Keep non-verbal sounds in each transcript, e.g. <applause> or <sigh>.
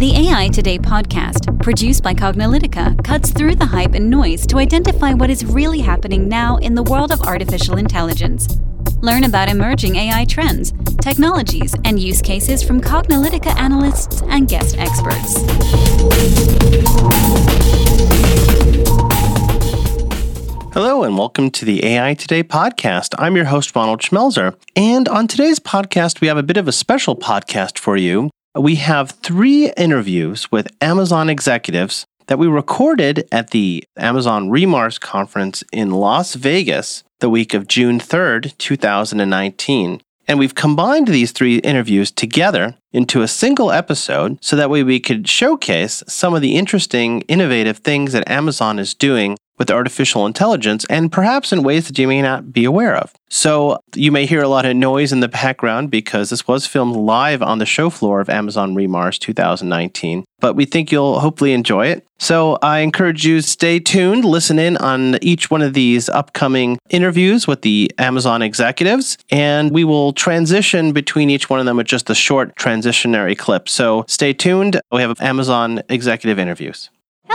The AI Today podcast, produced by Cognilytica, cuts through the hype and noise to identify what is really happening now in the world of artificial intelligence. Learn about emerging AI trends, technologies, and use cases from Cognilytica analysts and guest experts. Hello, and welcome to the AI Today podcast. I'm your host, Ronald Schmelzer. And on today's podcast, we have a bit of a special podcast for you. We have three interviews with Amazon executives that we recorded at the Amazon Remars conference in Las Vegas the week of June 3rd, 2019. And we've combined these three interviews together into a single episode so that way we could showcase some of the interesting, innovative things that Amazon is doing with artificial intelligence and perhaps in ways that you may not be aware of. So you may hear a lot of noise in the background because this was filmed live on the show floor of Amazon Remars 2019, but we think you'll hopefully enjoy it. So I encourage you to stay tuned, listen in on each one of these upcoming interviews with the Amazon executives, and we will transition between each one of them with just a short transitionary clip. So stay tuned. We have Amazon executive interviews.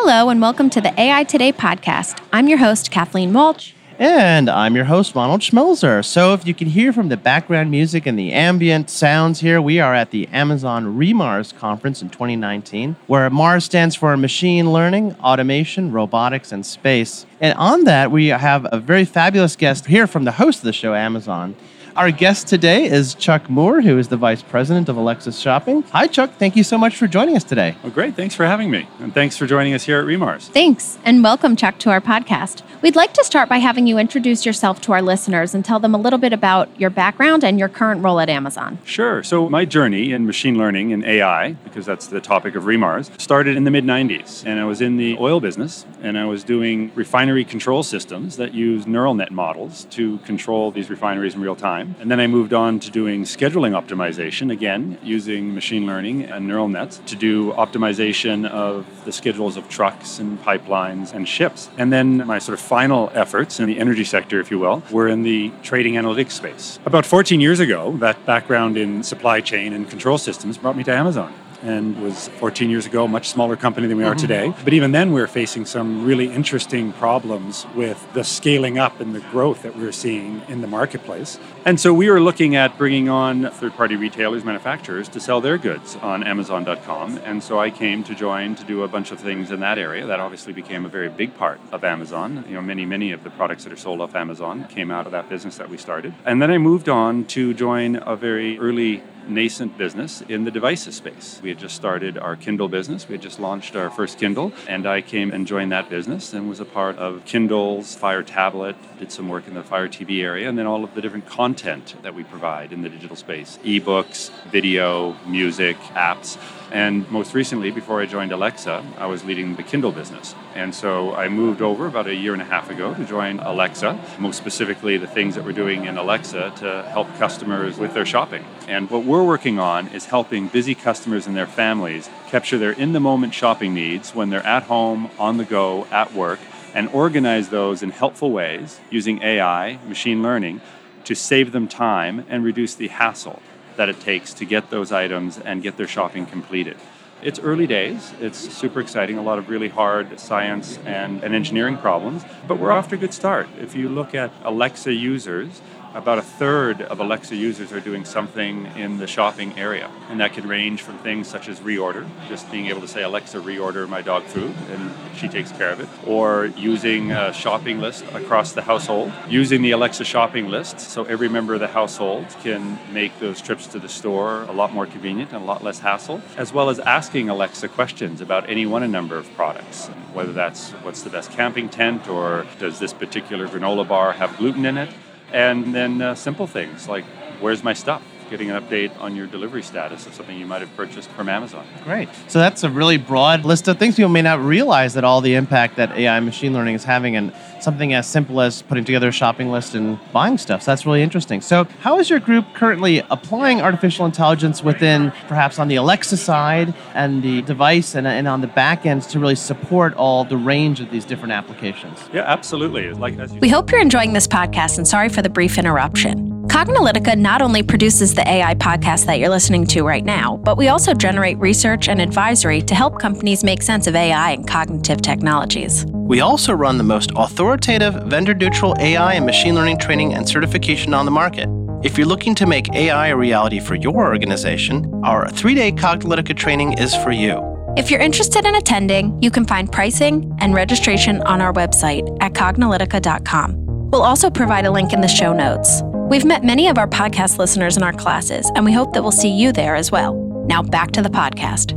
Hello, and welcome to the AI Today podcast. I'm your host, Kathleen Walch. And I'm your host, Ronald Schmelzer. So, if you can hear from the background music and the ambient sounds here, we are at the Amazon Remars conference in 2019, where Mars stands for Machine Learning, Automation, Robotics, and Space. And on that, we have a very fabulous guest here from the host of the show, Amazon. Our guest today is Chuck Moore, who is the Vice President of Alexa Shopping. Hi, Chuck. Thank you so much for joining us today. Well, great. Thanks for having me. And thanks for joining us here at Remars. Thanks, and welcome, Chuck, to our podcast. We'd like to start by having you introduce yourself to our listeners and tell them a little bit about your background and your current role at Amazon. Sure. So, my journey in machine learning and AI, because that's the topic of Remars, started in the mid 90s. And I was in the oil business and I was doing refinery control systems that use neural net models to control these refineries in real time. And then I moved on to doing scheduling optimization, again, using machine learning and neural nets to do optimization of the schedules of trucks and pipelines and ships. And then my sort of final efforts in the energy sector, if you will, were in the trading analytics space. About 14 years ago, that background in supply chain and control systems brought me to Amazon and was 14 years ago, a much smaller company than we are mm-hmm. today. But even then, we were facing some really interesting problems with the scaling up and the growth that we were seeing in the marketplace. And so we were looking at bringing on third party retailers, manufacturers to sell their goods on Amazon.com. And so I came to join to do a bunch of things in that area. That obviously became a very big part of Amazon. You know, many, many of the products that are sold off Amazon came out of that business that we started. And then I moved on to join a very early nascent business in the devices space. We had just started our Kindle business. We had just launched our first Kindle, and I came and joined that business and was a part of Kindle's Fire Tablet, did some work in the Fire TV area, and then all of the different content that we provide in the digital space ebooks, video, music, apps. And most recently, before I joined Alexa, I was leading the Kindle business. And so I moved over about a year and a half ago to join Alexa, most specifically the things that we're doing in Alexa to help customers with their shopping. And what we're working on is helping busy customers and their families capture their in the moment shopping needs when they're at home, on the go, at work, and organize those in helpful ways using AI, machine learning, to save them time and reduce the hassle that it takes to get those items and get their shopping completed. It's early days. It's super exciting. A lot of really hard science and, and engineering problems, but we're off to a good start. If you look at Alexa users, about a third of Alexa users are doing something in the shopping area. And that can range from things such as reorder, just being able to say, Alexa, reorder my dog food, and she takes care of it, or using a shopping list across the household, using the Alexa shopping list so every member of the household can make those trips to the store a lot more convenient and a lot less hassle, as well as asking Alexa questions about any one number of products, whether that's what's the best camping tent or does this particular granola bar have gluten in it and then uh, simple things like where's my stuff getting an update on your delivery status of something you might have purchased from Amazon. Great. So that's a really broad list of things. People may not realize that all the impact that AI machine learning is having and something as simple as putting together a shopping list and buying stuff. So that's really interesting. So how is your group currently applying artificial intelligence within perhaps on the Alexa side and the device and, and on the back ends to really support all the range of these different applications? Yeah, absolutely. Like we hope you're enjoying this podcast and sorry for the brief interruption. Cognilytica not only produces the AI podcast that you're listening to right now, but we also generate research and advisory to help companies make sense of AI and cognitive technologies. We also run the most authoritative, vendor neutral AI and machine learning training and certification on the market. If you're looking to make AI a reality for your organization, our three day Cognilytica training is for you. If you're interested in attending, you can find pricing and registration on our website at cognilytica.com. We'll also provide a link in the show notes. We've met many of our podcast listeners in our classes, and we hope that we'll see you there as well. Now back to the podcast.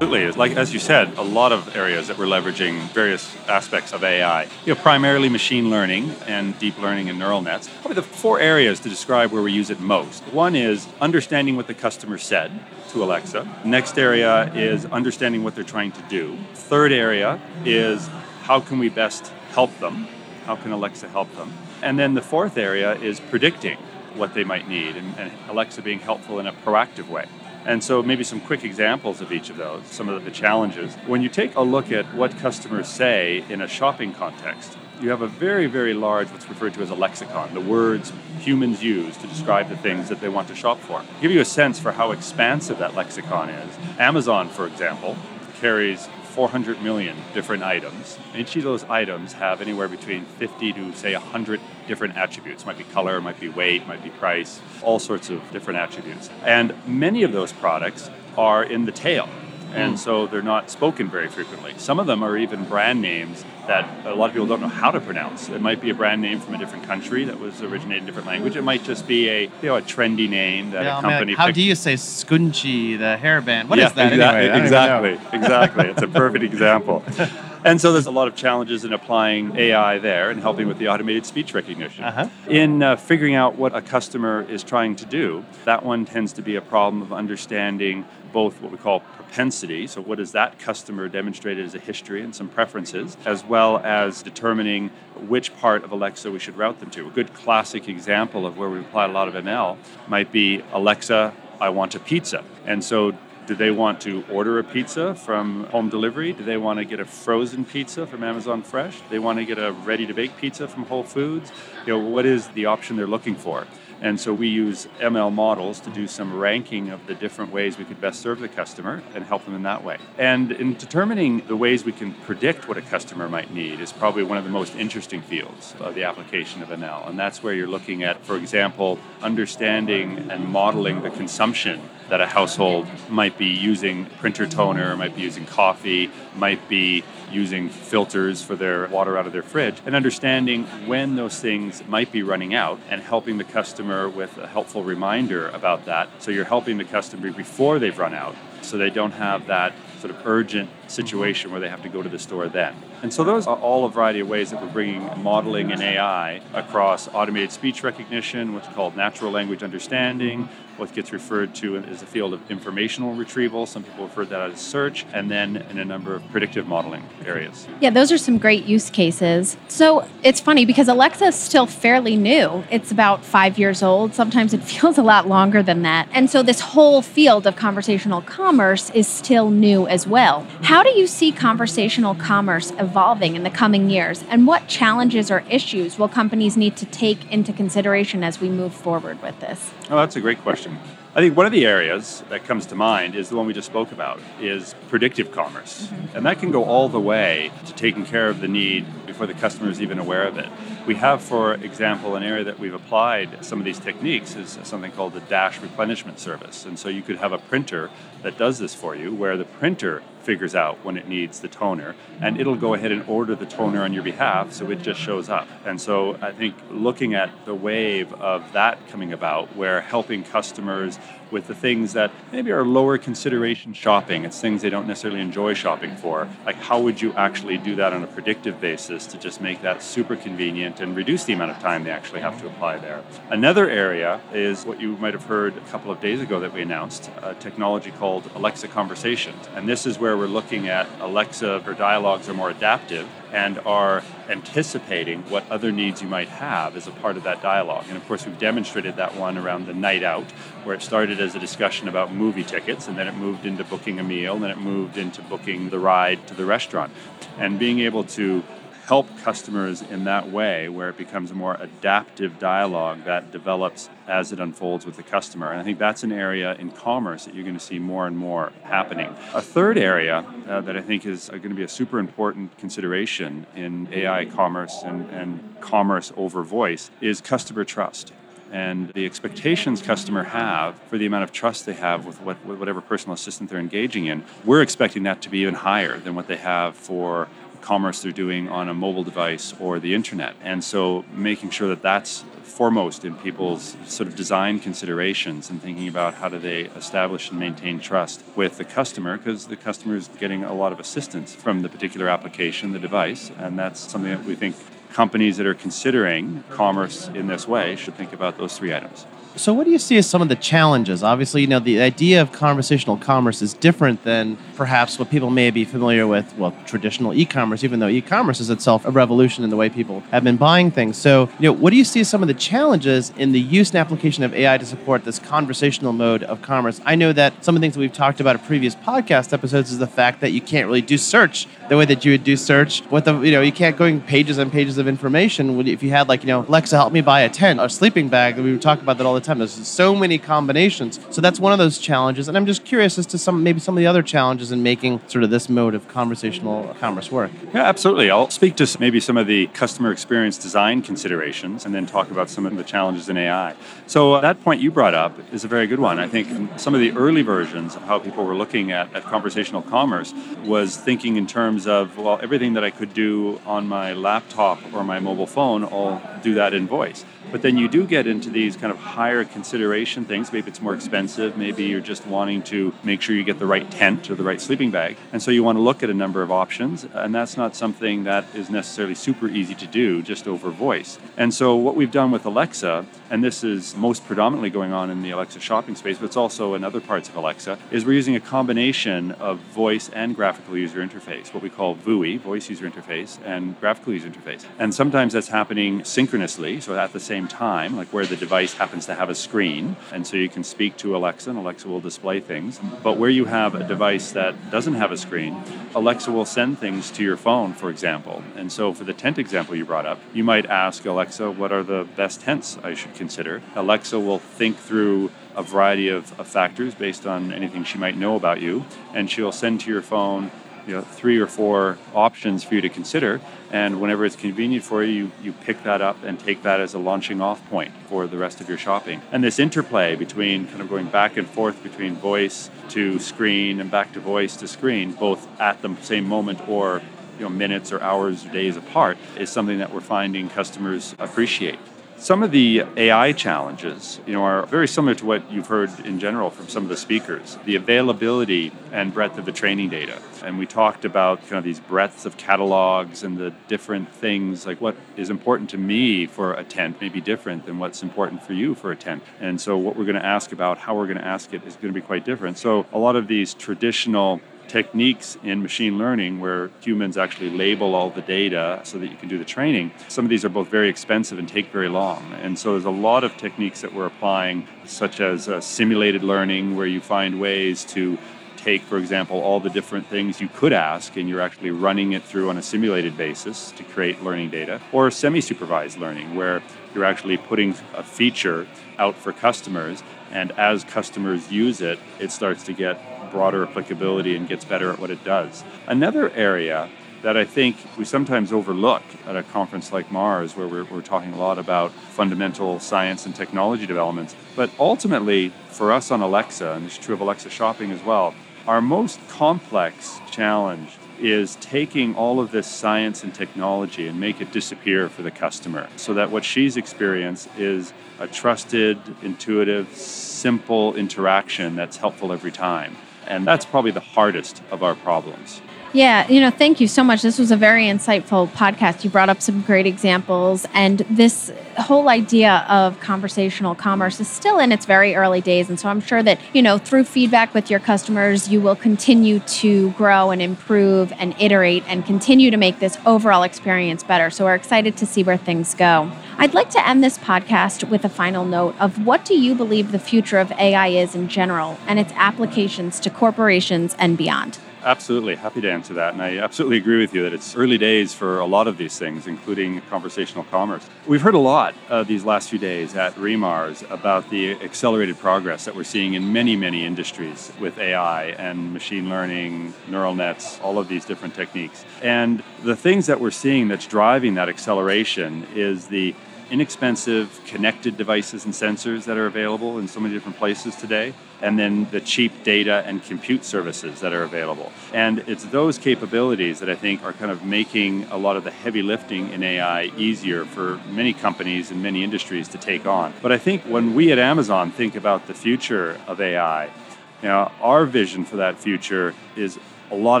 Absolutely. Like as you said, a lot of areas that we're leveraging various aspects of AI. You know, primarily machine learning and deep learning and neural nets. Probably the four areas to describe where we use it most. One is understanding what the customer said to Alexa. Next area is understanding what they're trying to do. Third area is how can we best help them? How can Alexa help them? And then the fourth area is predicting what they might need and, and, Alexa being helpful in a proactive way. And so, maybe some quick examples of each of those, some of the challenges. When you take a look at what customers say in a shopping context, you have a very, very large, what's referred to as a lexicon, the words humans use to describe the things that they want to shop for. give you a sense for how expansive that lexicon is. Amazon, for example, carries 400 million different items. Each of those items have anywhere between 50 to say 100 different attributes. Might be color, might be weight, might be price, all sorts of different attributes. And many of those products are in the tail and so they're not spoken very frequently. Some of them are even brand names that a lot of people don't know how to pronounce. It might be a brand name from a different country that was originated in a different language. It might just be a you know a trendy name that yeah, a company. Like, how picked. do you say scunchi, the hairband? What yeah, is that exactly, anyway? Exactly, exactly. It's a perfect example. <laughs> And so there's a lot of challenges in applying AI there and helping with the automated speech recognition. Uh-huh. In uh, figuring out what a customer is trying to do, that one tends to be a problem of understanding both what we call propensity, so what has that customer demonstrated as a history and some preferences, as well as determining which part of Alexa we should route them to. A good classic example of where we apply a lot of ML might be Alexa, I want a pizza. And so do they want to order a pizza from home delivery? Do they want to get a frozen pizza from Amazon Fresh? Do they want to get a ready to bake pizza from Whole Foods? You know, what is the option they're looking for? And so we use ML models to do some ranking of the different ways we could best serve the customer and help them in that way. And in determining the ways we can predict what a customer might need is probably one of the most interesting fields of the application of ML. And that's where you're looking at, for example, understanding and modeling the consumption that a household might be using printer toner, might be using coffee, might be using filters for their water out of their fridge, and understanding when those things might be running out and helping the customer with a helpful reminder about that. So you're helping the customer before they've run out so they don't have that sort of urgent situation where they have to go to the store then. And so those are all a variety of ways that we're bringing modeling and AI across automated speech recognition, what's called natural language understanding, what gets referred to as the field of informational retrieval. Some people refer to that as search, and then in a number of predictive modeling areas. Yeah, those are some great use cases. So it's funny because Alexa is still fairly new. It's about five years old. Sometimes it <laughs> feels a lot longer than that. And so this whole field of conversational commerce is still new as well. How do you see conversational commerce evolving in the coming years? And what challenges or issues will companies need to take into consideration as we move forward with this? Oh, that's a great question. I think one of the areas that comes to mind is the one we just spoke about is predictive commerce. Mm-hmm. And that can go all the way to taking care of the need before the customer is even aware of it. We have, for example, an area that we've applied some of these techniques is something called the Dash replenishment service. And so you could have a printer that does this for you where the printer figures out when it needs the toner and it'll go ahead and order the toner on your behalf so it just shows up. And so I think looking at the wave of that coming about where helping customers with the things that maybe are lower consideration shopping, it's things they don't necessarily enjoy shopping for. Like how would you actually do that on a predictive basis to just make that super convenient and reduce the amount of time they actually have to apply there. Another area is what you might have heard a couple of days ago that we announced, a technology called Alexa Conversations. And this is where we're looking at Alexa, her dialogues are more adaptive and are anticipating what other needs you might have as a part of that dialogue. And of course, we've demonstrated that one around the night out, where it started as a discussion about movie tickets, and then it moved into booking a meal, and then it moved into booking the ride to the restaurant. And being able to help customers in that way where it becomes a more adaptive dialogue that develops as it unfolds with the customer. And I think that's an area in commerce that you're going to see more and more happening. A third area uh, that I think is going to be a super important consideration in AI commerce and, and commerce over voice is customer trust and the expectations customer have for the amount of trust they have with, what, with whatever personal assistant they're engaging in we're expecting that to be even higher than what they have for commerce they're doing on a mobile device or the internet. And so making sure that that's foremost in people's sort of design considerations and thinking about how do they establish and maintain trust with the customer because the customer is getting a lot of assistance from the particular application, the device, and that's something that we think companies that are considering commerce in this way should think about those three items. So, what do you see as some of the challenges? Obviously, you know, the idea of conversational commerce is different than perhaps what people may be familiar with, well, traditional e commerce, even though e commerce is itself a revolution in the way people have been buying things. So, you know, what do you see as some of the challenges in the use and application of AI to support this conversational mode of commerce? I know that some of the things that we've talked about in previous podcast episodes is the fact that you can't really do search the way that you would do search. with the, you know, you can't go pages and pages information. If you had, like, you know, Alexa, help me buy a tent, or a sleeping bag, we would talk about that all the time. There's so many combinations. So that's one of those challenges. And I'm just curious as to some maybe some of the other challenges in making sort of this mode of conversational commerce work. Yeah, absolutely. I'll speak to maybe some of the customer experience design considerations and then talk about some of the challenges in AI. So uh, that point you brought up is a very good one. I think some of the early versions of how people were looking at, at conversational commerce was thinking in terms of, well, everything that I could do on my laptop or my mobile phone, I'll do that in voice. But then you do get into these kind of higher consideration things. Maybe it's more expensive. Maybe you're just wanting to make sure you get the right tent or the right sleeping bag. And so you want to look at a number of options. And that's not something that is necessarily super easy to do just over voice. And so what we've done with Alexa, and this is most predominantly going on in the Alexa shopping space, but it's also in other parts of Alexa, is we're using a combination of voice and graphical user interface, what we call VUI, voice user interface, and graphical user interface. And sometimes that's happening synchronously, so at the same same time, like where the device happens to have a screen. And so you can speak to Alexa, and Alexa will display things. But where you have a device that doesn't have a screen, Alexa will send things to your phone, for example. And so for the tent example you brought up, you might ask Alexa, what are the best tents I should consider? Alexa will think through a variety of, of factors based on anything she might know about you, and she'll send to your phone you know, three or four options for you to consider. And whenever it's convenient for you, you, you pick that up and take that as a launching off point for the rest of your shopping. And this interplay between kind of going back and forth between voice to screen and back to voice to screen, both at the same moment or you know, minutes or hours or days apart, is something that we're finding customers appreciate. Some of the AI challenges, you know, are very similar to what you've heard in general from some of the speakers. The availability and breadth of the training data. And we talked about kind of these breadths of catalogs and the different things, like what is important to me for a tent may be different than what's important for you for a tent. And so what we're going to ask about, how we're going to ask it is going to be quite different. So a lot of these traditional techniques in machine learning where humans actually label all the data so that you can do the training. Some of these are both very expensive and take very long. And so there's a lot of techniques that we're applying, such as uh, simulated learning, where you find ways to take, for example, all the different things you could ask and you're actually running it through on a simulated basis to create learning data, or semi supervised learning, where you're actually putting a feature out for customers, and as customers use it, it starts to get broader applicability and gets better at what it does. Another area that I think we sometimes overlook at a conference like Mars, where we're, we're, talking a lot about fundamental science and technology developments. But ultimately, for us on Alexa, and it's true of Alexa shopping as well, our most complex challenge is taking all of this science and technology and make it disappear for the customer so that what she's experienced is a trusted, intuitive, simple interaction that's helpful every time. And that's probably the hardest of our problems. Yeah, you know, thank you so much. This was a very insightful podcast. You brought up some great examples, and this whole idea of conversational commerce is still in its very early days. And so I'm sure that, you know, through feedback with your customers, you will continue to grow and improve and iterate and continue to make this overall experience better. So we're excited to see where things go. I'd like to end this podcast with a final note of what do you believe the future of AI is in general and its applications to corporations and beyond? Absolutely. Happy to answer that. And I absolutely agree with you that it's early days for a lot of these things, including conversational commerce. We've heard a lot uh, these last few days at REMARS about the accelerated progress that we're seeing in many, many industries with AI and machine learning, neural nets, all of these different techniques. And the things that we're seeing that's driving that acceleration is the inexpensive connected devices and sensors that are available in so many different places today, and then the cheap data and compute services that are available. And it's those capabilities that I think are kind of making a lot of the heavy lifting in AI easier for many companies and many industries to take on. But I think when we at Amazon think about the future of AI, you know, our vision for that future is a lot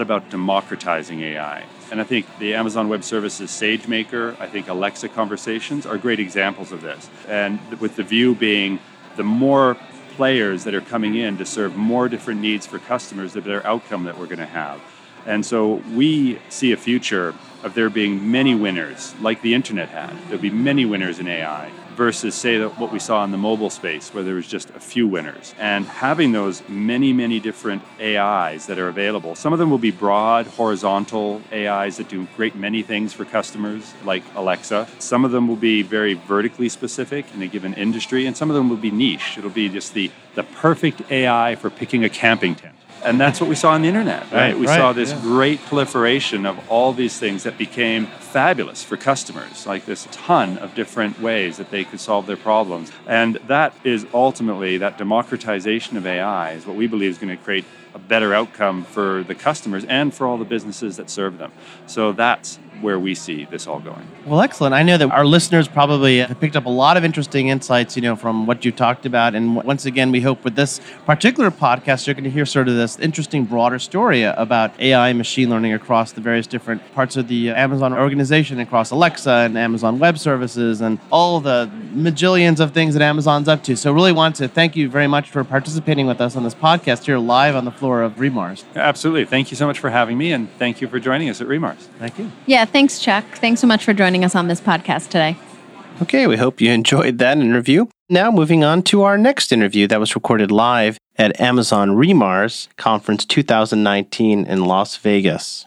about democratizing AI. And I think the Amazon Web Services SageMaker, I think Alexa conversations are great examples of this. And with the view being the more players that are coming in to serve more different needs for customers, the better outcome that we're going to have. And so we see a future of there being many winners, like the internet had. There'll be many winners in AI versus say that what we saw in the mobile space where there was just a few winners. And having those many many different ais that are available some of them will be broad horizontal ais that do great many things for customers like alexa. Some of them will be very vertically specific in a given industry and some of them will be niche. It'll be just the the perfect ai for picking a camping tent and that's what we saw on the internet, right? Right, we right, saw this yeah. great proliferation of all these things that became fabulous for customers, like this ton of different ways that they could solve their problems. And that is ultimately that democratization of AI is what we believe is going to create a better outcome for the customers and for all the businesses that serve them. So that's where we see this all going. Well, excellent. I know that our listeners probably have picked up a lot of interesting insights, you know, from what you talked about. And once again, we hope with this particular podcast, you're going to hear sort of this interesting, broader story about AI and machine learning across the various different parts of the uh, Amazon organization, across Alexa and Amazon Web Services, and all the majillions of things that Amazon's up to. So, really want to thank you very much for participating with us on this podcast here live on the floor of Remars. Absolutely. Thank you so much for having me, and thank you for joining us at Remars. Thank you. Yeah, thanks, Chuck. Thanks so much for joining us on this podcast today. Okay, we hope you enjoyed that interview. Now, moving on to our next interview that was recorded live at Amazon Remars Conference 2019 in Las Vegas.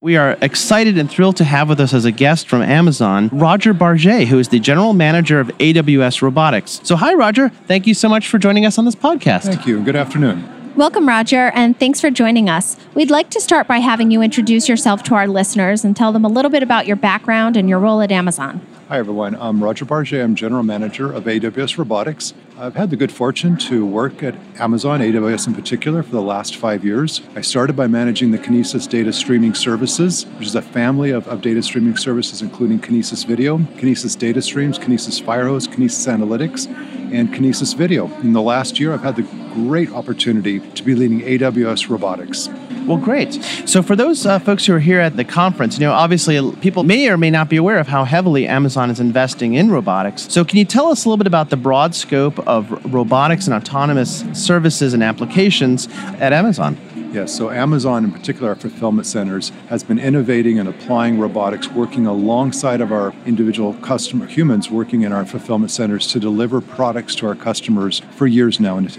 We are excited and thrilled to have with us as a guest from Amazon, Roger Barga, who is the general manager of AWS Robotics. So, hi, Roger. Thank you so much for joining us on this podcast. Thank you. Good afternoon. Welcome, Roger, and thanks for joining us. We'd like to start by having you introduce yourself to our listeners and tell them a little bit about your background and your role at Amazon. Hi, everyone. I'm Roger Barga. I'm General Manager of AWS Robotics. I've had the good fortune to work at Amazon, AWS in particular, for the last five years. I started by managing the Kinesis Data Streaming Services, which is a family of, of data streaming services, including Kinesis Video, Kinesis Data Streams, Kinesis Firehose, Kinesis Analytics, and Kinesis Video. In the last year, I've had the great opportunity to be leading AWS Robotics. Well, great. So, for those uh, folks who are here at the conference, you know, obviously uh, people may or may not be aware of how heavily Amazon is investing in robotics. So, can you tell us a little bit about the broad scope of robotics and autonomous services and applications at Amazon? Yes, so Amazon, in particular, our fulfillment centers, has been innovating and applying robotics, working alongside of our individual customer humans working in our fulfillment centers to deliver products to our customers for years now. And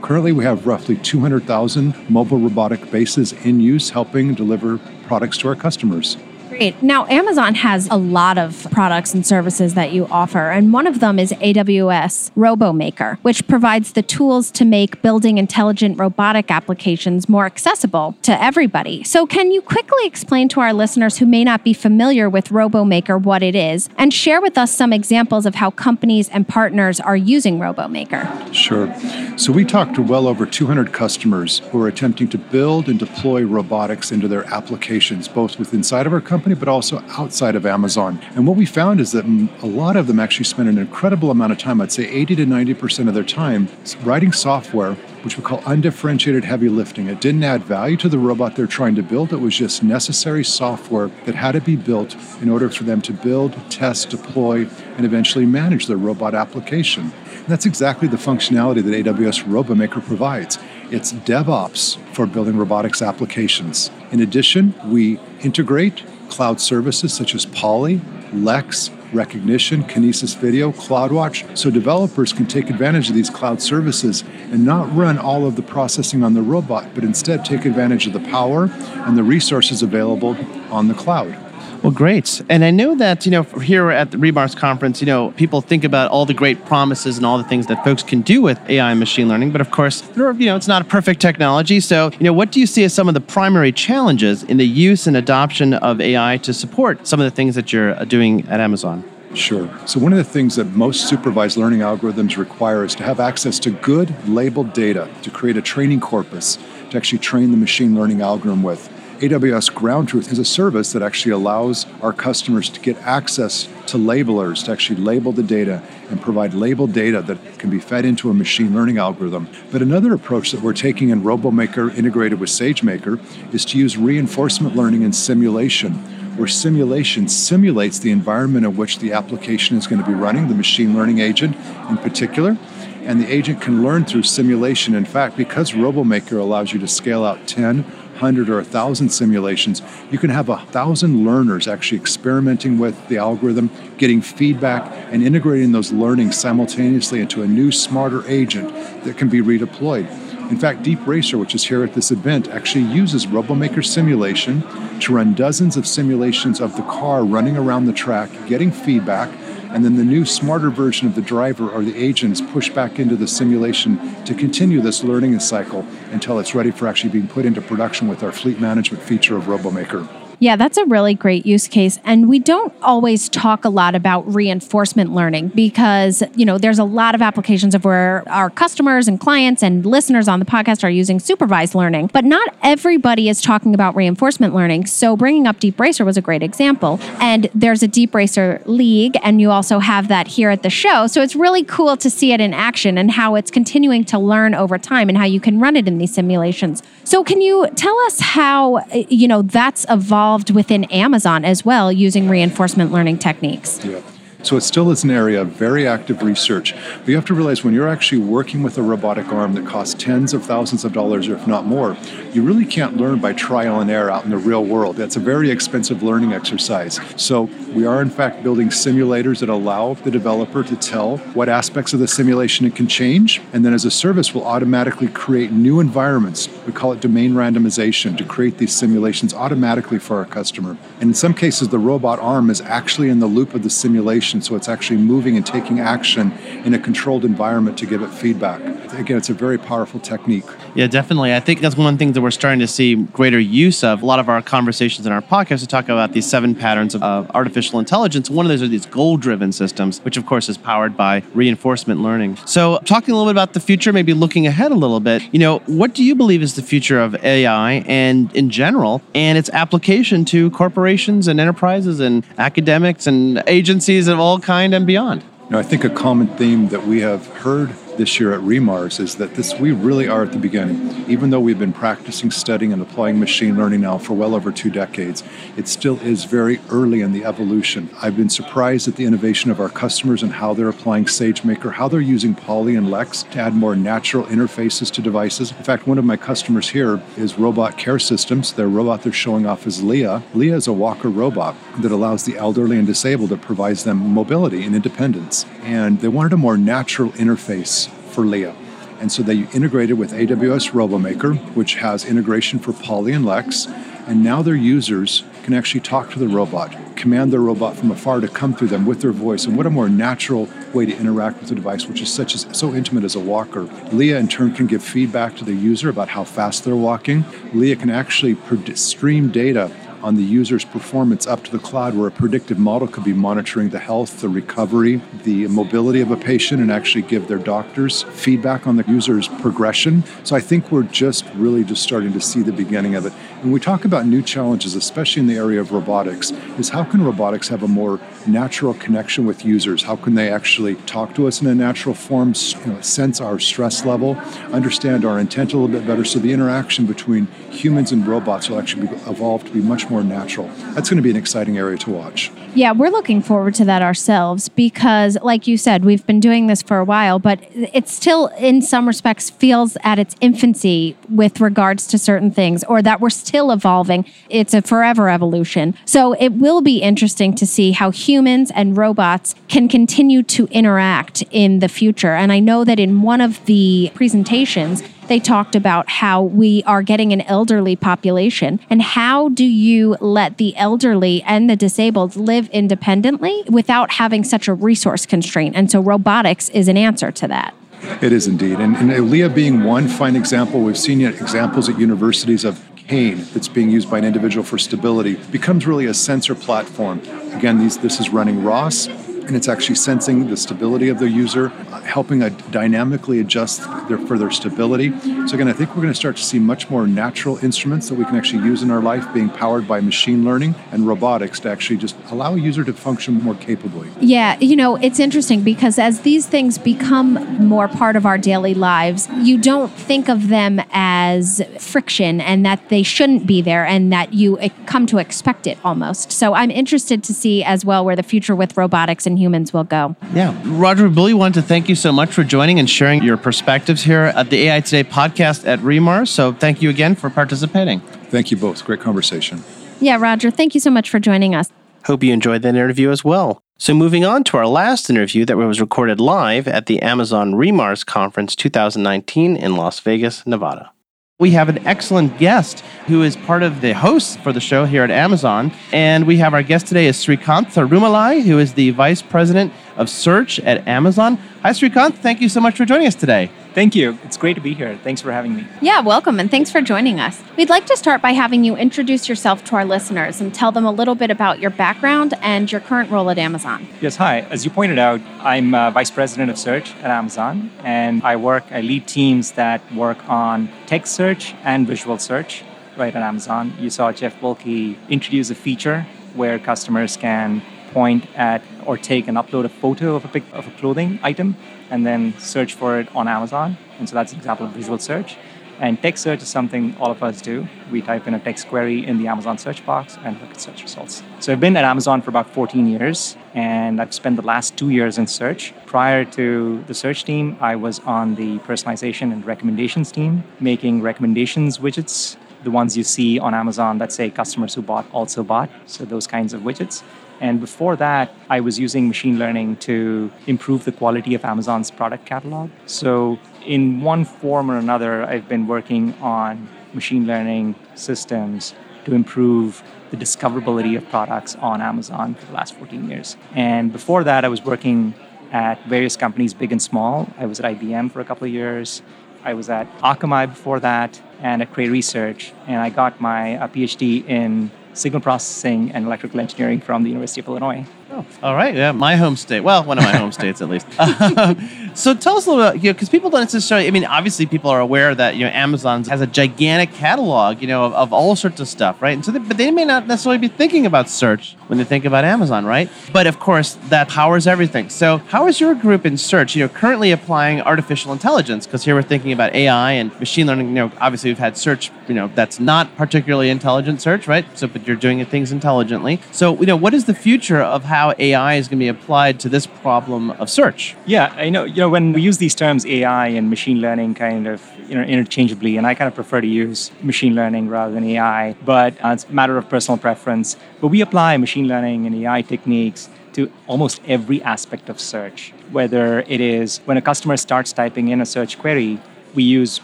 currently, we have roughly 200,000 mobile robotic bases in use, helping deliver products to our customers. Great. Now, Amazon has a lot of products and services that you offer, and one of them is AWS RoboMaker, which provides the tools to make building intelligent robotic applications more accessible to everybody. So, can you quickly explain to our listeners who may not be familiar with RoboMaker what it is, and share with us some examples of how companies and partners are using RoboMaker? Sure. So we talked to well over 200 customers who are attempting to build and deploy robotics into their applications, both with inside of our company but also outside of Amazon. And what we found is that a lot of them actually spend an incredible amount of time, I'd say 80 to 90% of their time, writing software which we call undifferentiated heavy lifting. It didn't add value to the robot they're trying to build. It was just necessary software that had to be built in order for them to build, test, deploy, and eventually manage their robot application. And that's exactly the functionality that AWS RoboMaker provides. It's DevOps for building robotics applications. In addition, we integrate cloud services such as Polly, Lex, Rekognition, Kinesis Video, CloudWatch, so developers can take advantage of these cloud services and not run all of the processing on the robot, but instead take advantage of the power and the resources available on the cloud. Well, great. And I know that, you know, here at the Remars conference, you know, people think about all the great promises and all the things that folks can do with AI and machine learning. But of course, are, you know, it's not a perfect technology. So, you know, what do you see as some of the primary challenges in the use and adoption of AI to support some of the things that you're uh, doing at Amazon? Sure. So, one of the things that most supervised learning algorithms require is to have access to good labeled data to create a training corpus to actually train the machine learning algorithm with. AWS Ground Truth is a service that actually allows our customers to get access to labelers to actually label the data and provide labeled data that can be fed into a machine learning algorithm. But another approach that we're taking in RoboMaker integrated with SageMaker is to use reinforcement learning and simulation where simulation simulates the environment in which the application is going to be running, the machine learning agent in particular. And the agent can learn through simulation. In fact, because RoboMaker allows you to scale out 10, 100 or a 1,000 simulations, you can have a 1,000 learners actually experimenting with the algorithm, getting feedback, and integrating those learnings simultaneously into a new, smarter agent that can be redeployed. In fact, Deep Racer, which is here at this event, actually uses RoboMaker simulation to run dozens of simulations of the car running around the track, getting feedback, and then the new smarter version of the driver or the agents push back into the simulation to continue this learning cycle until it's ready for actually being put into production with our fleet management feature of RoboMaker. Yeah, that's a really great use case. And we don't always talk a lot about reinforcement learning because, you know, there's a lot of applications of where our customers and clients and listeners on the podcast are using supervised learning, but not everybody is talking about reinforcement learning. So bringing up Deep Racer was a great example. And there's a Deep Racer League, and you also have that here at the show. So it's really cool to see it in action and how it's continuing to learn over time and how you can run it in these simulations. So can you tell us how, you know, that's evolved? Within Amazon as well using reinforcement learning techniques. Yeah. So it still is an area of very active research. But you have to realize when you're actually working with a robotic arm that costs tens of thousands of dollars, or if not more, you really can't learn by trial and error out in the real world. That's a very expensive learning exercise. So we are in fact building simulators that allow the developer to tell what aspects of the simulation it can change. And then as a service, we'll automatically create new environments. We call it domain randomization to create these simulations automatically for our customer. And in some cases, the robot arm is actually in the loop of the simulation action. So it's actually moving and taking action in a controlled environment to give it feedback. Again, it's a very powerful technique. Yeah, definitely. I think that's one of the things that we're starting to see greater use of. A lot of our conversations in our podcast to talk about these seven patterns of, of artificial intelligence. One of those are these goal driven systems, which of course is powered by reinforcement learning. So, talking a little bit about the future, maybe looking ahead a little bit, you know, what do you believe is the future of AI and in general and its application to corporations and enterprises and academics and agencies of all kind and beyond? Now, I think a common theme that we have heard this year at Remars is that this we really are at the beginning. Even though we've been practicing, studying, and applying machine learning now for well over two decades, it still is very early in the evolution. I've been surprised at the innovation of our customers and how they're applying SageMaker, how they're using Polly and Lex to add more natural interfaces to devices. In fact, one of my customers here is Robot Care Systems. Their robot they're showing off is Leah. Leah is a walker robot that allows the elderly and disabled, it provides them mobility and independence. And they wanted a more natural interface for Leah. And so they integrated with AWS RoboMaker, which has integration for Polly and Lex. And now their users can actually talk to the robot, command their robot from afar to come through them with their voice. And what a more natural way to interact with the device, which is such as so intimate as a walker. Leah in turn can give feedback to the user about how fast they're walking. Leah can actually stream data on the user's performance up to the cloud, where a predictive model could be monitoring the health, the recovery, the mobility of a patient, and actually give their doctors feedback on the user's progression. So I think we're just really just starting to see the beginning of it. When we talk about new challenges, especially in the area of robotics, is how can robotics have a more natural connection with users? How can they actually talk to us in a natural form, you know, sense our stress level, understand our intent a little bit better, so the interaction between humans and robots will actually evolve to be much more more natural. That's going to be an exciting area to watch. Yeah, we're looking forward to that ourselves because, like you said, we've been doing this for a while, but it still, in some respects, feels at its infancy with regards to certain things, or that we're still evolving. It's a forever evolution. So it will be interesting to see how humans humans and robots can continue to interact in the future. And I know that in one of the presentations, they talked about how we are getting an elderly population. And how do you let the elderly and the disabled live independently without having such a resource constraint? And so robotics is an answer to that. It is indeed. And, and being one fine example we've seen examples at universities of cane that's being used by an individual for stability becomes really a sensor platform. Again these, this is running ROS and it's actually sensing the stability of the user, uh, helping dynamically adjust their for their stability. So again, I think we're going to start to see much more natural instruments that we can actually use in our life, being powered by machine learning and robotics to actually just allow a user to function more capably. Yeah, you know, it's interesting because as these things become more part of our daily lives, you don't think of them as friction and that they shouldn't be there and that you come to expect it almost. So I'm interested to see as well where the future with robotics and humans will go. Yeah. Roger Billy wanted to thank you so much for joining and sharing your perspectives here at the AI Today podcast at Remar. So thank you again for participating. Thank you both. Great conversation. Yeah, Roger, thank you so much for joining us. Hope you enjoyed that interview as well. So, moving on to our last interview that was recorded live at the Amazon Remars Conference 2019 in Las Vegas, Nevada. We have an excellent guest who is part of the hosts for the show here at Amazon. And we have our guest today is Srikanth Thirumalai, who is the Vice President of Search at Amazon. Hi, Srikanth. Thank you so much for joining us today. Thank you. It's great to be here. Thanks for having me. Yeah, welcome and thanks for joining us. We'd like to start by having you introduce yourself to our listeners and tell them a little bit about your background and your current role at Amazon. Yes, hi. As you pointed out, I'm uh, Vice President of Search at Amazon, and I work, I lead teams that work on text search and visual search right at Amazon. You saw Jeff Wilke introduce a feature where customers can point at or take and upload a photo of a, pic, of a clothing item and then search for it on Amazon. And so that's an example of visual search. And text search is something all of us do. We type in a text query in the Amazon search box and look at search results. So I've been at Amazon for about 14 years, and I've spent the last two years in search. Prior to the search team, I was on the personalization and recommendations team, making recommendations widgets, the ones you see on Amazon that say customers who bought also bought, so those kinds of widgets. And before that, I was using machine learning to improve the quality of Amazon's product catalog. So, in one form or another, I've been working on machine learning systems to improve the discoverability of products on Amazon for the last 14 years. And before that, I was working at various companies, big and small. I was at IBM for a couple of years. I was at Akamai before that and at Cray Research. And I got my uh, PhD in signal processing and electrical engineering from the University of Illinois. Oh, all right. Yeah, my home state. Well, one of my home states at least. Um, so tell us a little bit, you know, because people don't necessarily. I mean, obviously, people are aware that you know Amazon has a gigantic catalog, you know, of, of all sorts of stuff, right? And so, they, but they may not necessarily be thinking about search when they think about Amazon, right? But of course, that powers everything. So, how is your group in search? You know, currently applying artificial intelligence because here we're thinking about AI and machine learning. You know, obviously we've had search. You know, that's not particularly intelligent search, right? So, but you're doing things intelligently. So, you know, what is the future of how how AI is going to be applied to this problem of search. Yeah, I know. You know, when we use these terms AI and machine learning kind of you know interchangeably, and I kind of prefer to use machine learning rather than AI, but uh, it's a matter of personal preference. But we apply machine learning and AI techniques to almost every aspect of search. Whether it is when a customer starts typing in a search query, we use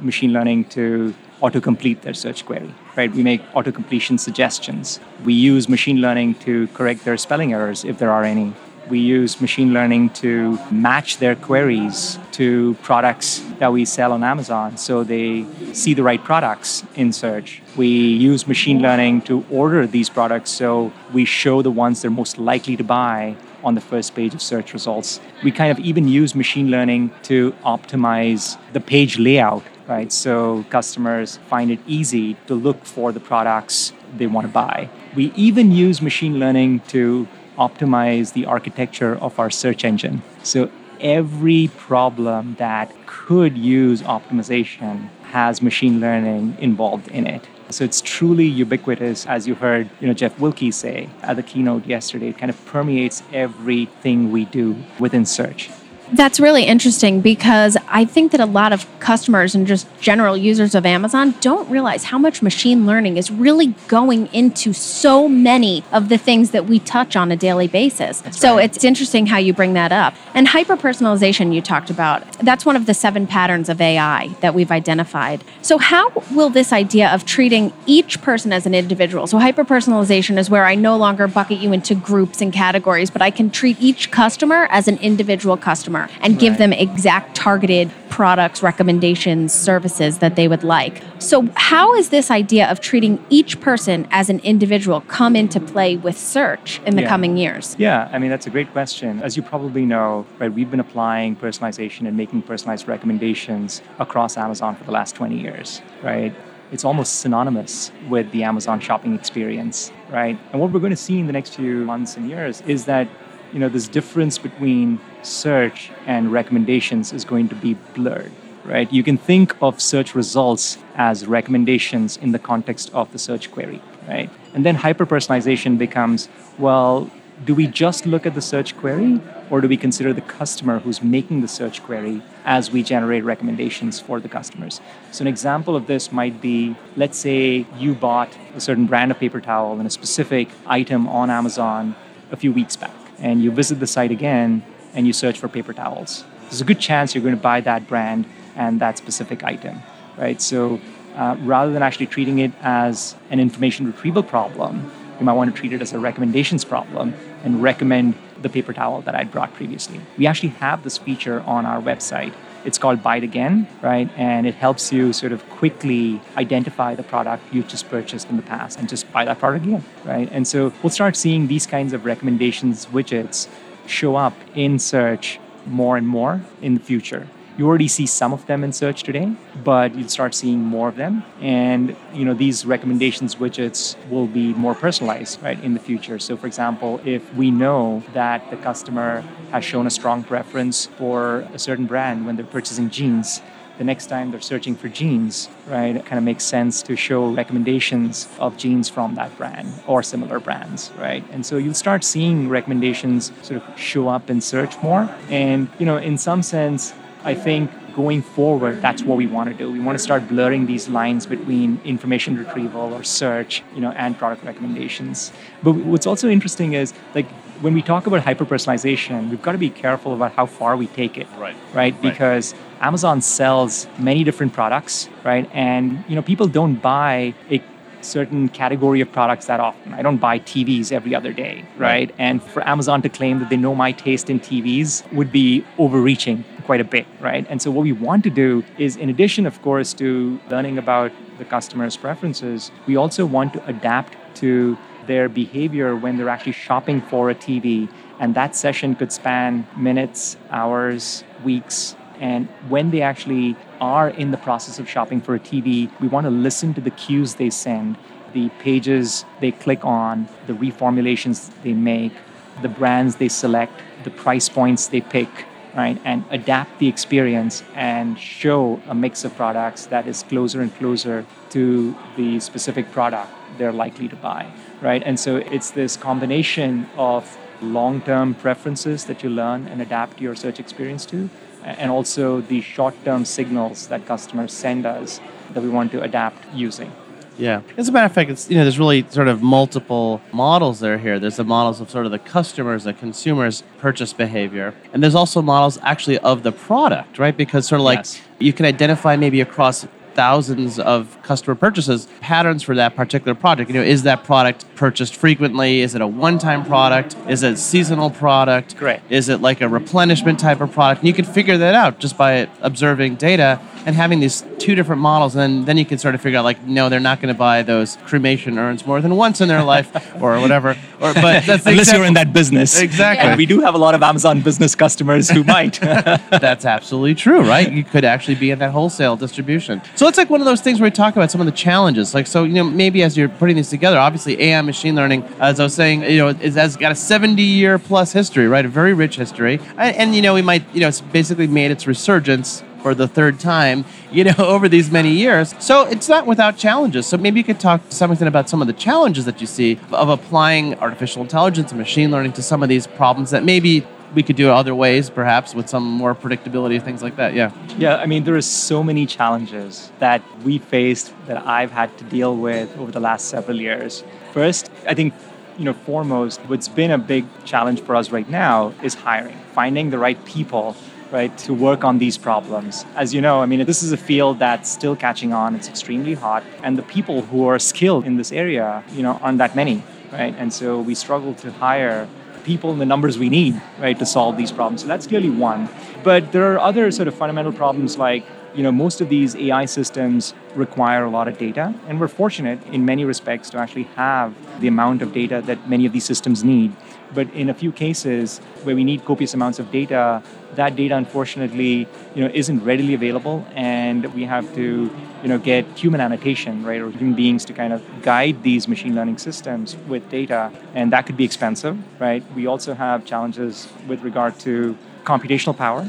machine learning to autocomplete their search query, right? We make auto completion suggestions. We use machine learning to correct their spelling errors if there are any. We use machine learning to match their queries to products that we sell on Amazon so they see the right products in search. We use machine learning to order these products so we show the ones they're most likely to buy on the first page of search results. We kind of even use machine learning to optimize the page layout right? So customers find it easy to look for the products they want to buy. We even use machine learning to optimize the architecture of our search engine. So every problem that could use optimization has machine learning involved in it. So it's truly ubiquitous, as you heard, you know, Jeff Wilke say at the keynote yesterday. It kind of permeates everything we do within search. That's really interesting because I think that a lot of customers and just general users of Amazon don't realize how much machine learning is really going into so many of the things that we touch on a daily basis. That's so right. it's interesting how you bring that up. And hyper personalization, you talked about, that's one of the seven patterns of AI that we've identified. So, how will this idea of treating each person as an individual? So, hyper personalization is where I no longer bucket you into groups and categories, but I can treat each customer as an individual customer and give them exact targeted products, recommendations, services that they would like. So, how is this idea of treating each person as an individual come into play with search in the yeah. coming years? Yeah, I mean, that's a great question. As you probably know, right, we've been applying personalization and making personalized recommendations across Amazon for the last 20 years, right? It's almost synonymous with the Amazon shopping experience, right? And what we're going to see in the next few months and years is that you know this difference between search and recommendations is going to be blurred right? You can think of search results as recommendations in the context of the search query right? And then hyper personalization becomes well do we just look at the search query or do we consider the customer who's making the search query as we generate recommendations for the customers? So an example of this might be let's say you bought a certain brand of paper towel and a specific item on amazon a few weeks back and you visit the site again and you search for paper towels. There's a good chance you're going to buy that brand and that specific item, right? So uh, rather than actually treating it as an information retrieval problem, you might want to treat it as a recommendations problem and recommend the paper towel that I'd brought previously. We actually have this feature on our website it's called Buy It Again, right? And it helps you sort of quickly identify the product you just purchased in the past and just buy that product again, right? And so we'll start seeing these kinds of recommendations widgets show up in search more and more in the future. You already see some of them in search today, but you'll start seeing more of them. And you know these recommendations widgets will be more personalized, right, in the future. So, for example, if we know that the customer has shown a strong preference for a certain brand when they're purchasing jeans, the next time they're searching for jeans, right, it kind of makes sense to show recommendations of jeans from that brand or similar brands, right? And so you'll start seeing recommendations sort of show up in search more. And, you know, in some sense, I think going forward, that's what we want to do. We want to start blurring these lines between information retrieval or search, you know, and product recommendations. But what's also interesting is like when we talk about hyper personalization, we've got to be careful about how far we take it. Right. Right. Because right. Amazon sells many different products, right? And you know, people don't buy a certain category of products that often. I don't buy TVs every other day, right? right? And for Amazon to claim that they know my taste in TVs would be overreaching quite a bit, right? And so what we want to do is, in addition, of course, to learning about the customer's preferences, we also want to adapt to their behavior when they're actually shopping for a TV. And that session could span minutes, hours, weeks, and when they actually are in the process of shopping for a TV, we want to listen to the cues they send, the pages they click on, the reformulations they make, the brands they select, the price points they pick, right? And adapt the experience and show a mix of products that is closer and closer to the specific product they're likely to buy, right? And so it's this combination of long term preferences that you learn and adapt your search experience to and also the short-term signals that customers send us that we want to adapt using. Yeah. As a matter of fact, it's you know there's really sort of multiple models there here. There's the models of sort of the customers, the consumers' purchase behavior, and there's also models actually of the product, right? Because sort of like yes. you can identify maybe across thousands of customer purchases patterns for that particular product you know is that product purchased frequently is it a one-time product is it a seasonal product Great. is it like a replenishment type of product and you can figure that out just by observing data and having these two different models, and then, you can sort of figure out like, no, they're not going to buy those cremation urns more than once in their <laughs> life, or whatever. Or but <laughs> that's unless you're in that business, exactly. And we do have a lot of Amazon business customers who might. <laughs> that's absolutely true, right? You could actually be in that wholesale distribution. So it's like one of those things where we talk about some of the challenges. Like, so you know, maybe as you're putting these together, obviously AI machine learning, as I was saying, you know, it has got a 70 year plus history, right? A very rich history, and, and you know, we might, you know, it's basically made its resurgence for the third time, <laughs> you know, over these many years. So it's not without challenges. So maybe you could talk to some extent about some of the challenges that you see of applying artificial intelligence and machine learning to some of these problems that maybe we could do it other ways, perhaps with some more predictability, things like that. Yeah. Yeah, I mean, there are so many challenges that we faced that I've had to deal with over the last several years. First, I think you know, foremost, what's been a big challenge for us right now is hiring, finding the right people, right, to work on these problems. As you know, I mean, this is a field that's still catching on. It's extremely hot, and the people who are skilled in this area, you know, aren't that many, right? And so we struggle to hire people and the numbers we need, right, to solve these problems. So that's clearly one. But there are other sort of fundamental problems like you know, most of these AI systems require a lot of data, and we're fortunate in many respects to actually have the amount of data that many of these systems need. But in a few cases where we need copious amounts of data, that data unfortunately, you know, isn't readily available, and we have to, you know, get human annotation, right, or human beings to kind of guide these machine learning systems with data, and that could be expensive, right? We also have challenges with regard to computational power,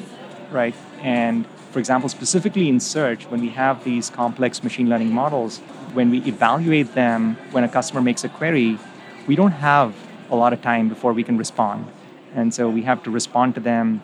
right, and for example, specifically in search, when we have these complex machine learning models, when we evaluate them when a customer makes a query, we don't have a lot of time before we can respond. And so we have to respond to them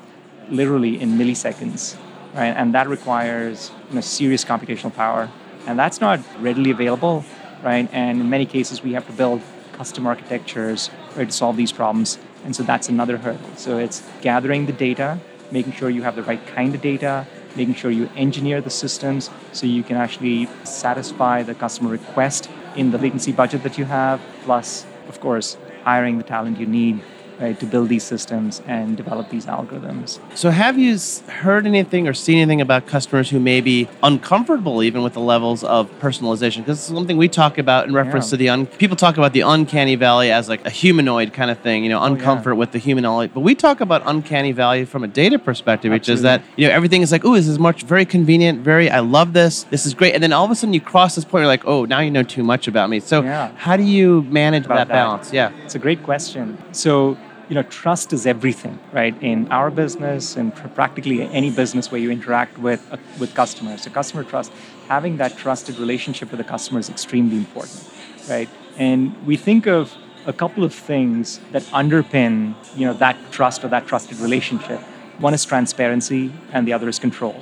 literally in milliseconds, right? And that requires you know, serious computational power. And that's not readily available, right? And in many cases, we have to build custom architectures right, to solve these problems. And so that's another hurdle. So it's gathering the data, making sure you have the right kind of data, making sure you engineer the systems so you can actually satisfy the customer request in the latency budget that you have, plus, of course, hiring the talent you need right, to build these systems and develop these algorithms. So, have you heard anything or seen anything about customers who may be uncomfortable even with the levels of personalization? Because it's something we talk about in reference yeah. to the un- people talk about the uncanny valley as like a humanoid kind of thing, you know, uncomfort oh, yeah. with the humanoid. But we talk about uncanny valley from a data perspective, which is that you know everything is like, oh, this is much very convenient, very I love this, this is great, and then all of a sudden you cross this point, you're like, oh, now you know too much about me. So, yeah. how do you manage that, that balance? Yeah, it's a great question. So you know, trust is everything, right? In our business and practically any business where you interact with uh, with customers, so customer trust, having that trusted relationship with the customer is extremely important, right? And we think of a couple of things that underpin, you know, that trust or that trusted relationship. One is transparency, and the other is control,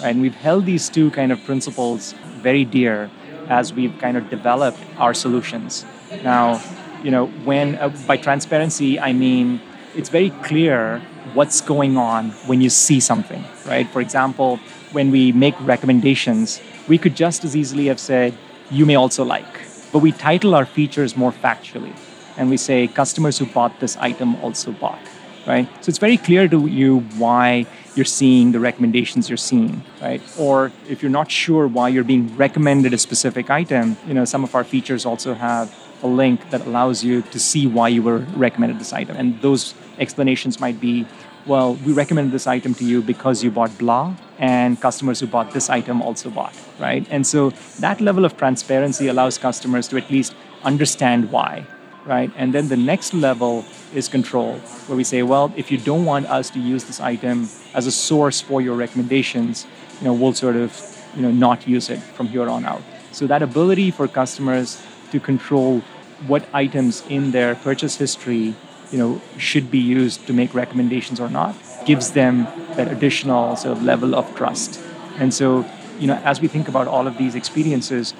right? And we've held these two kind of principles very dear as we've kind of developed our solutions. Now, you know, when uh, by transparency I mean it's very clear what's going on when you see something, right? For example, when we make recommendations, we could just as easily have said, you may also like, but we title our features more factually. And we say, customers who bought this item also bought, right? So it's very clear to you why you're seeing the recommendations you're seeing, right? Or if you're not sure why you're being recommended a specific item, you know, some of our features also have a link that allows you to see why you were recommended this item. And those explanations might be, well, we recommended this item to you because you bought blah, and customers who bought this item also bought, right? And so that level of transparency allows customers to at least understand why, right? And then the next level is control, where we say, well, if you don't want us to use this item as a source for your recommendations, you know, we'll sort of, you know, not use it from here on out. So that ability for customers to control what items in their purchase history you know should be used to make recommendations or not gives them that additional sort of level of trust and so you know as we think about all of these experiences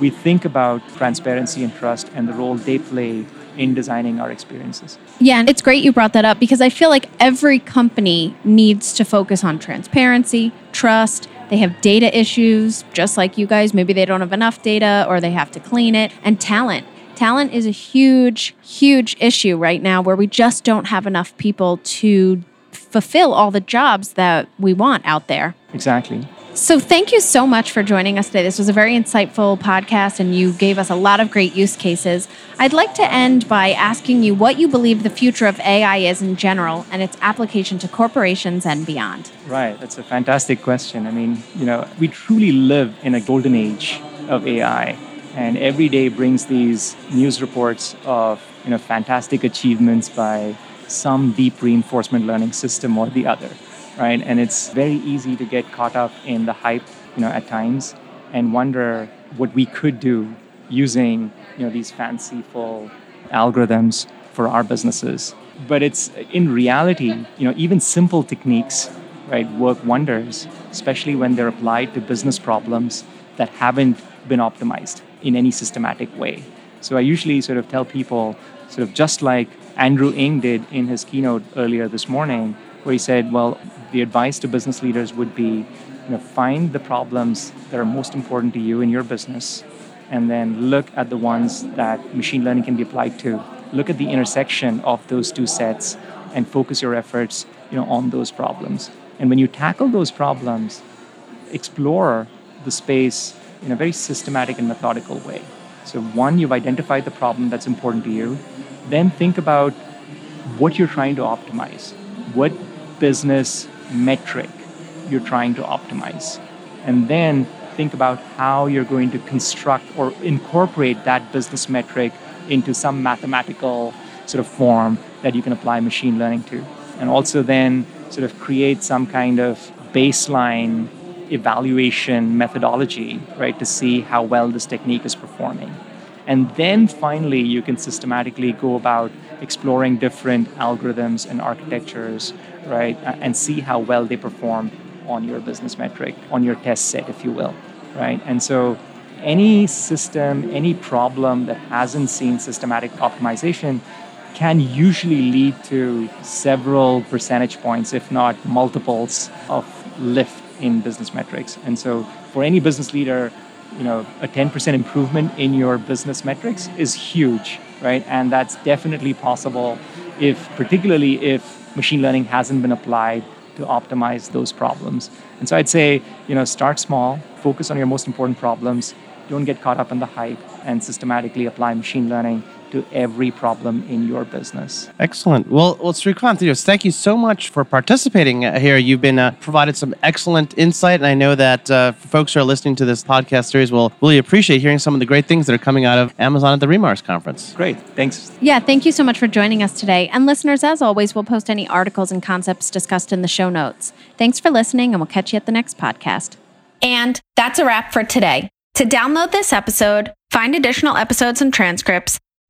we think about transparency and trust and the role they play in designing our experiences. Yeah, and it's great you brought that up because I feel like every company needs to focus on transparency, trust, they have data issues, just like you guys. Maybe they don't have enough data or they have to clean it. And talent. Talent is a huge, huge issue right now where we just don't have enough people to fulfill all the jobs that we want out there. Exactly. So, thank you so much for joining us today. This was a very insightful podcast, and you gave us a lot of great use cases. I'd like to end by asking you what you believe the future of AI is in general and its application to corporations and beyond. Right, that's a fantastic question. I mean, you know, we truly live in a golden age of AI, and every day brings these news reports of you know fantastic achievements by some deep reinforcement learning system or the other right? And it's very easy to get caught up in the hype, you know, at times and wonder what we could do using, you know, these fanciful algorithms for our businesses. but it's in reality, you know, even simple techniques, right, work wonders, especially when they're applied to business problems that haven't been optimized in any systematic way. So I usually sort of tell people, sort of just like Andrew Ng did in his keynote earlier this morning, where he said, well, the advice to business leaders would be, you know, find the problems that are most important to you in your business, and then look at the ones that machine learning can be applied to. Look at the intersection of those two sets and focus your efforts, you know, on those problems. And when you tackle those problems, explore the space in a very systematic and methodical way. So, one, you've identified the problem that's important to you. Then think about what you're trying to optimize. What business metric you're trying to optimize? And then think about how you're going to construct or incorporate that business metric into some mathematical sort of form that you can apply machine learning to. And also then sort of create some kind of baseline evaluation methodology, right, to see how well this technique is performing. And then finally, you can systematically go about exploring different algorithms and architectures, right, and see how well they perform on your business metric, on your test set, if you will, right? And so any system, any problem that hasn't seen systematic optimization can usually lead to several percentage points, if not multiples, of lift in business metrics. And so for any business leader, you know, a 10% improvement in your business metrics is huge, right? And that's definitely possible if, particularly if machine learning hasn't been applied to optimize those problems. And so I'd say, you know, start small, focus on your most important problems, don't get caught up in the hype, and systematically apply machine learning to every problem in your business. Excellent. Well, well, Srikanth, thank you so much for participating uh, here. You've been uh, provided some excellent insight, and I know that uh, folks who are listening to this podcast series will really appreciate hearing some of the great things that are coming out of Amazon at the re:MARS conference. Great. Thanks. Yeah, thank you so much for joining us today. And listeners, as always, we'll post any articles and concepts discussed in the show notes. Thanks for listening, and we'll catch you at the next podcast. And that's a wrap for today. To download this episode, find additional episodes and transcripts,